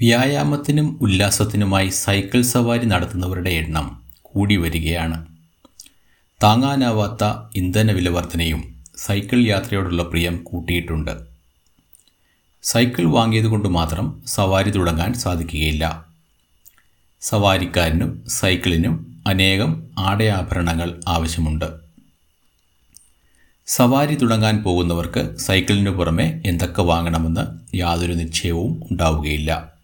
വ്യായാമത്തിനും ഉല്ലാസത്തിനുമായി cycle സവാരി നടത്തുന്നവരുടെ എണ്ണം കൂടി വരികയാണ്. താങ്ങാനാവാത്ത ഇന്ധന വിലവർധനയും സൈക്കിൾ യാത്രയോടുള്ള പ്രിയം കൂട്ടിയിട്ടുണ്ട്. സൈക്കിൾ വാങ്ങിയതുകൊണ്ട് മാത്രം സവാരി തുടങ്ങാൻ സാധിക്കുകയില്ല. സവാരിക്കാരനും സൈക്കിളിനും അനേകം ആടയാഭരണങ്ങൾ ആവശ്യമുണ്ട്. സവാരി തുടങ്ങാൻ പോകുന്നവർക്ക് സൈക്കിളിനു പുറമെ എന്തൊക്കെ വാങ്ങണമെന്ന് യാതൊരു നിശ്ചയവും ഉണ്ടാവുകയില്ല.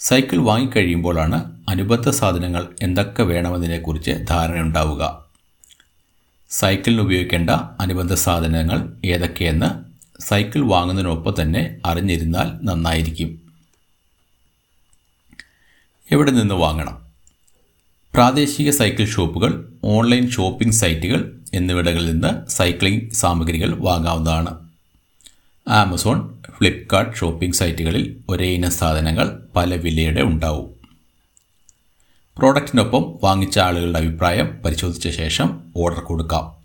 സൈക്കിൾ വാങ്ങിക്കഴിയുമ്പോഴാണ് അനുബന്ധ സാധനങ്ങൾ എന്തൊക്കെ വേണമെന്നതിനെക്കുറിച്ച് ധാരണയുണ്ടാവുക സൈക്കിളിന് ഉപയോഗിക്കേണ്ട അനുബന്ധ സാധനങ്ങൾ ഏതൊക്കെയെന്ന് സൈക്കിൾ വാങ്ങുന്നതിനൊപ്പം തന്നെ അറിഞ്ഞിരുന്നാൽ നന്നായിരിക്കും. എവിടെ നിന്ന് വാങ്ങണം? പ്രാദേശിക സൈക്കിൾ ഷോപ്പുകൾ ഓൺലൈൻ ഷോപ്പിംഗ് സൈറ്റുകൾ എന്നിവിടങ്ങളിൽ നിന്ന് സൈക്ലിംഗ് സാമഗ്രികൾ വാങ്ങാവുന്നതാണ്. ആമസോൺ ഫ്ലിപ്കാർട്ട് ഷോപ്പിംഗ് സൈറ്റുകളിൽ ഒരേ ഇനം സാധനങ്ങൾ പല വിലയുടെ ഉണ്ടാവും. പ്രോഡക്റ്റിനൊപ്പം വാങ്ങിച്ച ആളുകളുടെ അഭിപ്രായം പരിശോധിച്ച ശേഷം ഓർഡർ കൊടുക്കാം.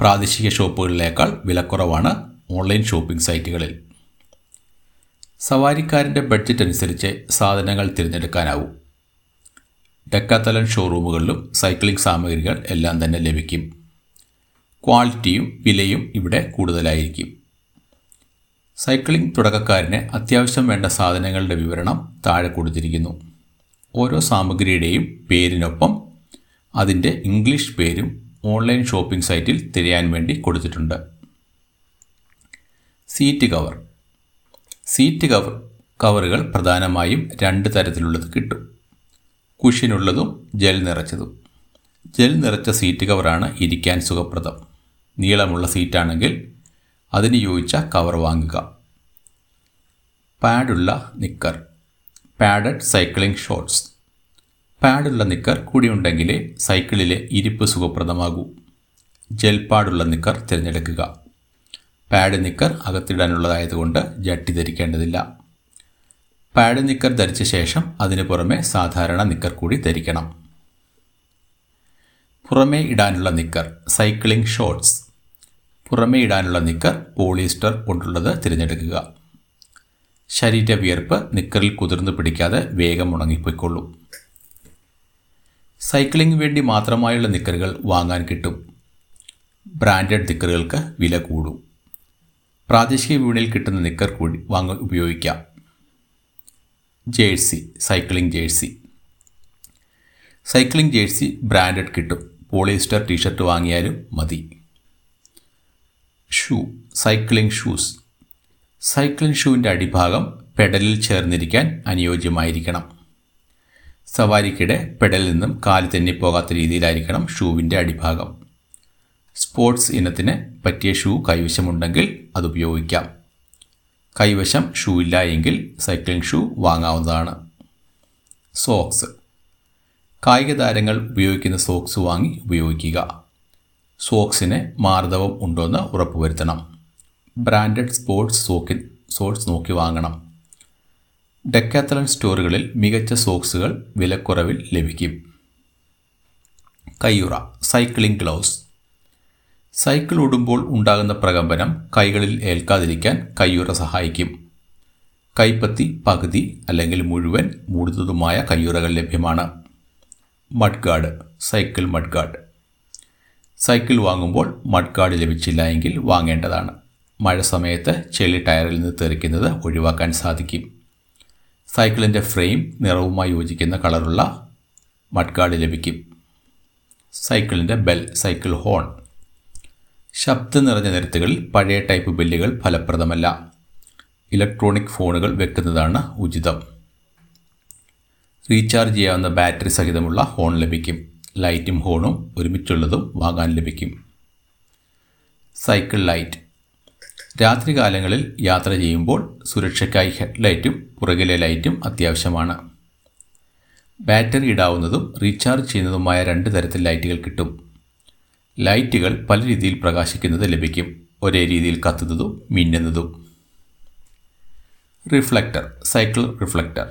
പ്രാദേശിക ഷോപ്പുകളിലേക്കാൾ വിലക്കുറവാണ് ഓൺലൈൻ ഷോപ്പിംഗ് സൈറ്റുകളിൽ. സവാരിക്കാരന്റെ ബഡ്ജറ്റ് അനുസരിച്ച് സാധനങ്ങൾ തിരഞ്ഞെടുക്കാനാവും. ഡെക്കാത്തലൻ ഷോറൂമുകളിലും സൈക്ലിംഗ് സാമഗ്രികൾ എല്ലാം തന്നെ ലഭിക്കും. ക്വാളിറ്റിയും വിലയും ഇവിടെ കൂടുതലായിരിക്കും. സൈക്ലിംഗ് തുടക്കക്കാരന് അത്യാവശ്യം വേണ്ട സാധനങ്ങളുടെ വിവരണം താഴെ കൊടുത്തിരിക്കുന്നു. ഓരോ സാമഗ്രിയുടെയും പേരിനൊപ്പം അതിന്റെ ഇംഗ്ലീഷ് പേരും ഓൺലൈൻ ഷോപ്പിംഗ് സൈറ്റിൽ തിരയാൻ വേണ്ടി കൊടുത്തിട്ടുണ്ട്. Seat cover. സീറ്റ് കവർ കവറുകൾ പ്രധാനമായും രണ്ട് തരത്തിലുള്ളത് കിട്ടും. കുഷിനുള്ളതും ജെൽ നിറച്ചതും. ജെൽ നിറച്ച സീറ്റ് കവറാണ് ഇരിക്കാൻ സുഖപ്രദം. നീളമുള്ള സീറ്റാണെങ്കിൽ അതിന് യോജിച്ച കവർ വാങ്ങുക. പാഡുള്ള നിക്കർ. Padded cycling shorts. പാഡുള്ള നിക്കർ കൂടിയുണ്ടെങ്കിലേ സൈക്കിളിലെ ഇരിപ്പ് സുഖപ്രദമാകൂ. ജെൽ പാടുള്ള നിക്കർ തിരഞ്ഞെടുക്കുക. പാഡ് നിക്കർ അകത്തിടാനുള്ളതായതുകൊണ്ട് ജട്ടി ധരിക്കേണ്ടതില്ല. പാഡ് നിക്കർ ധരിച്ച ശേഷം അതിന് പുറമെ സാധാരണ നിക്കർ കൂടി ധരിക്കണം. പുറമേ ഇടാനുള്ള നിക്കർ സൈക്ലിംഗ് ഷോർട്സ്. പുറമേ ഇടാനുള്ള നിക്കർ പോളിസ്റ്റർ കൊണ്ടുള്ളത് തിരഞ്ഞെടുക്കുക. ശരീര വിയർപ്പ് നിക്കറിൽ കുതിർന്നു പിടിക്കാതെ വേഗം ഉണങ്ങിപ്പോയിക്കൊള്ളും. സൈക്ലിംഗ് വേണ്ടി മാത്രമായുള്ള നിക്കറുകൾ വാങ്ങാൻ കിട്ടും. ബ്രാൻഡഡ് നിക്കറുകൾക്ക് വില കൂടും. പ്രാദേശിക വിപണിയിൽ കിട്ടുന്ന നിക്കർ കൂടി വാങ്ങ ഉപയോഗിക്കാം. Jersey cycling jersey. Cycling jersey branded കിട്ടും. പോളിസ്റ്റർ ടീഷർട്ട് വാങ്ങിയാലും മതി. Shoe cycling shoes. സൈക്ലിംഗ് ഷൂവിന്റെ അടിഭാഗം പെഡലിൽ ചേർന്നിരിക്കാൻ അനുയോജ്യമായിരിക്കണം. സവാരിക്കിടെ പെഡലിൽ നിന്നും കാൽ തെന്നിപ്പോകാത്ത രീതിയിലായിരിക്കണം ഷൂവിന്റെ അടിഭാഗം. സ്പോർട്സ് ഇനത്തിന് പറ്റിയ ഷൂ കൈവശമുണ്ടെങ്കിൽ അത് ഉപയോഗിക്കാം. കൈവശം ഷൂ ഇല്ല എങ്കിൽ സൈക്ലിംഗ് ഷൂ വാങ്ങാവുന്നതാണ്. സോക്സ്. കായിക താരങ്ങൾ ഉപയോഗിക്കുന്ന സോക്സ് വാങ്ങി ഉപയോഗിക്കുക. സോക്സിന് മാർദ്ദവം ഉണ്ടോയെന്ന് ഉറപ്പുവരുത്തണം. ബ്രാൻഡഡ് സ്പോർട്സ് സോക്കിൽ സോക്സ് നോക്കി വാങ്ങണം. ഡെക്കാത്തലൻ സ്റ്റോറുകളിൽ മികച്ച സോക്സുകൾ വിലക്കുറവിൽ ലഭിക്കും. കയ്യുറ സൈക്ലിംഗ് ഗ്ലൗസ്. സൈക്കിൾ ഓടുമ്പോൾ ഉണ്ടാകുന്ന പ്രകമ്പനം കൈകളിൽ ഏൽക്കാതിരിക്കാൻ കയ്യുറ സഹായിക്കും. കൈപ്പത്തി പകുതി അല്ലെങ്കിൽ മുഴുവൻ മൂടുന്നതുമായ കയ്യുറകൾ ലഭ്യമാണ്. Mudguard cycle mudguard. സൈക്കിൾ വാങ്ങുമ്പോൾ മഡ്ഗാർഡ് ലഭിച്ചില്ല എങ്കിൽ വാങ്ങേണ്ടതാണ്. മഴ സമയത്ത് ചെളി ടയറിൽ നിന്ന് തെറിക്കുന്നത് ഒഴിവാക്കാൻ സാധിക്കും. സൈക്കിളിന്റെ ഫ്രെയിം നിറവുമായി യോജിക്കുന്ന കളറുള്ള മഡ്ഗാർഡ് ലഭിക്കും. സൈക്കിളിന്റെ ബെൽ സൈക്കിൾ ഹോൺ. ശബ്ദം നിറഞ്ഞ നിരത്തുകളിൽ പഴയ ടൈപ്പ് ബെല്ലുകൾ ഫലപ്രദമല്ല. ഇലക്ട്രോണിക് ഫോണുകൾ വെക്കുന്നതാണ് ഉചിതം. റീചാർജ് ചെയ്യാവുന്ന ബാറ്ററി സഹിതമുള്ള ഹോൺ ലഭിക്കും. ലൈറ്റും ഹോണും ഒരുമിച്ചുള്ളതും വാങ്ങാൻ ലഭിക്കും. Cycle light. രാത്രികാലങ്ങളിൽ യാത്ര ചെയ്യുമ്പോൾ സുരക്ഷയ്ക്കായി ഹെഡ്ലൈറ്റും പുറകിലെ ലൈറ്റും അത്യാവശ്യമാണ്. ബാറ്ററി ഇടാവുന്നതും റീചാർജ് ചെയ്യുന്നതുമായ രണ്ട് തരത്തിൽ ലൈറ്റുകൾ കിട്ടും. ലൈറ്റുകൾ പല രീതിയിൽ പ്രകാശിക്കുന്നത് ലഭിക്കും. ഒരേ രീതിയിൽ കത്തുന്നതും മിന്നുന്നതും. റിഫ്ലക്ടർ. Cycle reflector.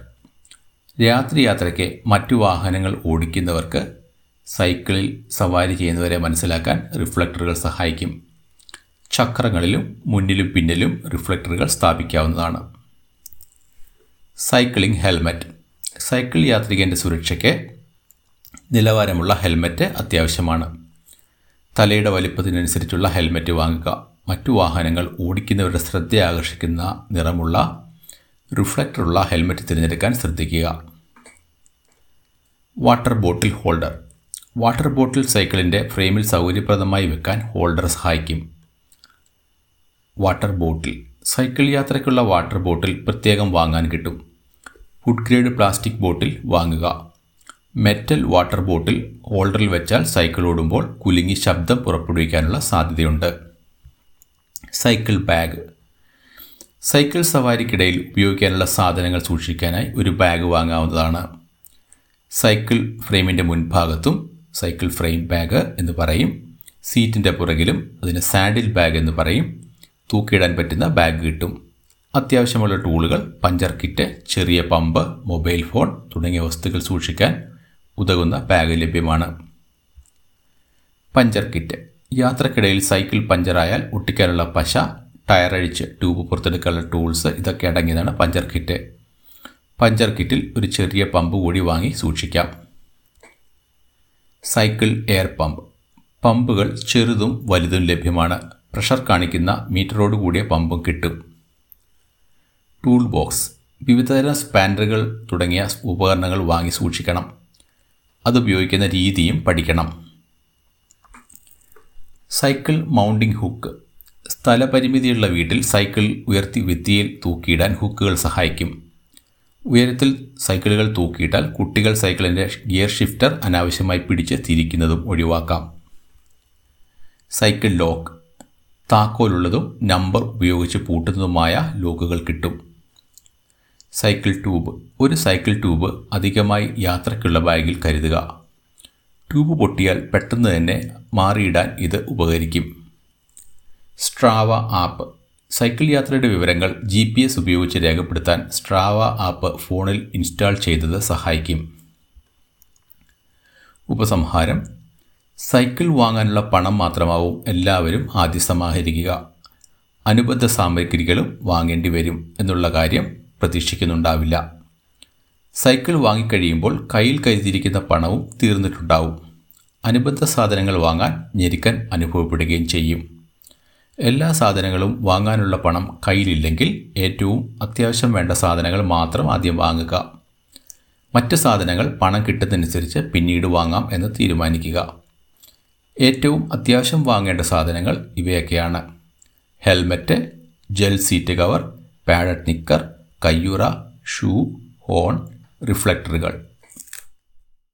രാത്രി യാത്രയ്ക്ക് മറ്റു വാഹനങ്ങൾ ഓടിക്കുന്നവർക്ക് സൈക്കിളിൽ സവാരി ചെയ്യുന്നവരെ മനസ്സിലാക്കാൻ റിഫ്ലക്ടറുകൾ സഹായിക്കും. ചക്രങ്ങളിലും മുന്നിലും പിന്നിലും റിഫ്ലക്ടറുകൾ സ്ഥാപിക്കാവുന്നതാണ്. Cycling helmet. സൈക്കിൾ യാത്രികന്റെ സുരക്ഷയ്ക്ക് നിലവാരമുള്ള ഹെൽമെറ്റ് അത്യാവശ്യമാണ്. തലയുടെ വലിപ്പത്തിനനുസരിച്ചുള്ള ഹെൽമെറ്റ് വാങ്ങുക. മറ്റു വാഹനങ്ങൾ ഓടിക്കുന്നവരുടെ ശ്രദ്ധ ആകർഷിക്കുന്ന നിറമുള്ള റിഫ്ലക്ടറുള്ള ഹെൽമെറ്റ് തിരഞ്ഞെടുക്കാൻ ശ്രദ്ധിക്കുക. Water bottle holder. Water bottle സൈക്കിളിന്റെ ഫ്രെയിമിൽ സൗകര്യപ്രദമായി വെക്കാൻ ഹോൾഡർ സഹായിക്കും. Water bottle. സൈക്കിൾ യാത്രയ്ക്കുള്ള വാട്ടർ ബോട്ടിൽ പ്രത്യേകം വാങ്ങാൻ കിട്ടും. ഫുഡ് ഗ്രേഡ് പ്ലാസ്റ്റിക് ബോട്ടിൽ വാങ്ങുക. മെറ്റൽ വാട്ടർ ബോട്ടിൽ ഹോൾഡറിൽ വെച്ചാൽ സൈക്കിൾ ഓടുമ്പോൾ കുലുങ്ങി ശബ്ദം പുറപ്പെടുവിക്കാനുള്ള സാധ്യതയുണ്ട്. Cycle bag. സൈക്കിൾ സവാരിക്കിടയിൽ ഉപയോഗിക്കാനുള്ള സാധനങ്ങൾ സൂക്ഷിക്കാനായി ഒരു ബാഗ് വാങ്ങാവുന്നതാണ്. സൈക്കിൾ ഫ്രെയിമിന്റെ മുൻഭാഗത്തും സൈക്കിൾ ഫ്രെയിം ബാഗ് എന്ന് പറയും. സീറ്റിന്റെ പുറകിലും അതിന് സാഡിൽ ബാഗ് എന്ന് പറയും. തൂക്കിയിടാൻ പറ്റുന്ന ബാഗ് കിട്ടും. അത്യാവശ്യമുള്ള ടൂളുകൾ പഞ്ചർ കിറ്റ് ചെറിയ പമ്പ് മൊബൈൽ ഫോൺ തുടങ്ങിയ വസ്തുക്കൾ സൂക്ഷിക്കാൻ ഉതകുന്ന ബാഗ് ലഭ്യമാണ്. പഞ്ചർ കിറ്റ് യാത്രക്കിടയിൽ സൈക്കിൾ പഞ്ചറായാൽ ഒട്ടിക്കാനുള്ള പശ ടയറഴിച്ച് ട്യൂബ് പുറത്തെടുക്കാനുള്ള ടൂൾസ് ഇതൊക്കെ അടങ്ങിയതാണ് പഞ്ചർ കിറ്റ് പഞ്ചർ കിറ്റിൽ ഒരു ചെറിയ പമ്പ് കൂടി വാങ്ങി സൂക്ഷിക്കാം. Cycle air pump. പമ്പുകൾ ചെറുതും വലുതും ലഭ്യമാണ്. പ്രഷർ കാണിക്കുന്ന മീറ്ററോട് കൂടിയ പമ്പും കിട്ടും. Tool box. വിവിധതരം സ്പാൻഡറുകൾ തുടങ്ങിയ ഉപകരണങ്ങൾ വാങ്ങി സൂക്ഷിക്കണം. അതുപയോഗിക്കുന്ന രീതിയും പഠിക്കണം. Cycle mounting hook. സ്ഥലപരിമിതിയുള്ള വീട്ടിൽ സൈക്കിൾ ഉയർത്തി വിത്തിയിൽ തൂക്കിയിടാൻ ഹുക്കുകൾ സഹായിക്കും. ഉയരത്തിൽ സൈക്കിളുകൾ തൂക്കിയിട്ടാൽ കുട്ടികൾ സൈക്കിളിന്റെ ഗിയർ ഷിഫ്റ്റർ അനാവശ്യമായി പിടിച്ച് തിരിക്കുന്നതും ഒഴിവാക്കാം. Cycle lock. താക്കോലുള്ളതും നമ്പർ ഉപയോഗിച്ച് പൂട്ടുന്നതുമായ ലോക്കുകൾ കിട്ടും. Cycle tube. ഒരു സൈക്കിൾ ട്യൂബ് അധികമായി യാത്രയ്ക്കുള്ള ബാഗിൽ കരുതുക. ട്യൂബ് പൊട്ടിയാൽ പെട്ടെന്ന് തന്നെ മാറിയിടാൻ ഇത് ഉപകരിക്കും. Strava app. സൈക്കിൾ യാത്രയുടെ വിവരങ്ങൾ ജി പി എസ് ഉപയോഗിച്ച് രേഖപ്പെടുത്താൻ സ്ട്രാവ ആപ്പ് ഫോണിൽ ഇൻസ്റ്റാൾ ചെയ്തത് സഹായിക്കും. ഉപസംഹാരം. സൈക്കിൾ വാങ്ങാനുള്ള പണം മാത്രമാവും എല്ലാവരും ആദ്യം സമാഹരിക്കുക അനുബന്ധ സാമഗ്രികളും വാങ്ങേണ്ടി വരും എന്നുള്ള കാര്യം പ്രതീക്ഷിക്കുന്നുണ്ടാവില്ല. സൈക്കിൾ വാങ്ങിക്കഴിയുമ്പോൾ കയ്യിൽ കരുതിയിരിക്കുന്ന പണവും തീർന്നിട്ടുണ്ടാവും. അനുബന്ധ സാധനങ്ങൾ വാങ്ങാൻ ഞെരുക്കൻ അനുഭവപ്പെടുകയും ചെയ്യും. എല്ലാ സാധനങ്ങളും വാങ്ങാനുള്ള പണം കയ്യിലില്ലെങ്കിൽ ഏറ്റവും അത്യാവശ്യം വേണ്ട സാധനങ്ങൾ മാത്രം ആദ്യം വാങ്ങുക. മറ്റ് സാധനങ്ങൾ പണം കിട്ടുന്നതനുസരിച്ച് പിന്നീട് വാങ്ങാം എന്ന് തീരുമാനിക്കുക. ഏറ്റവും അത്യാവശ്യം വാങ്ങേണ്ട സാധനങ്ങൾ ഇവയൊക്കെയാണ്. Helmet gel seat cover padded നിക്കർ കയ്യുറ ഷൂ ഹോൺ റിഫ്ലക്ടറുകൾ.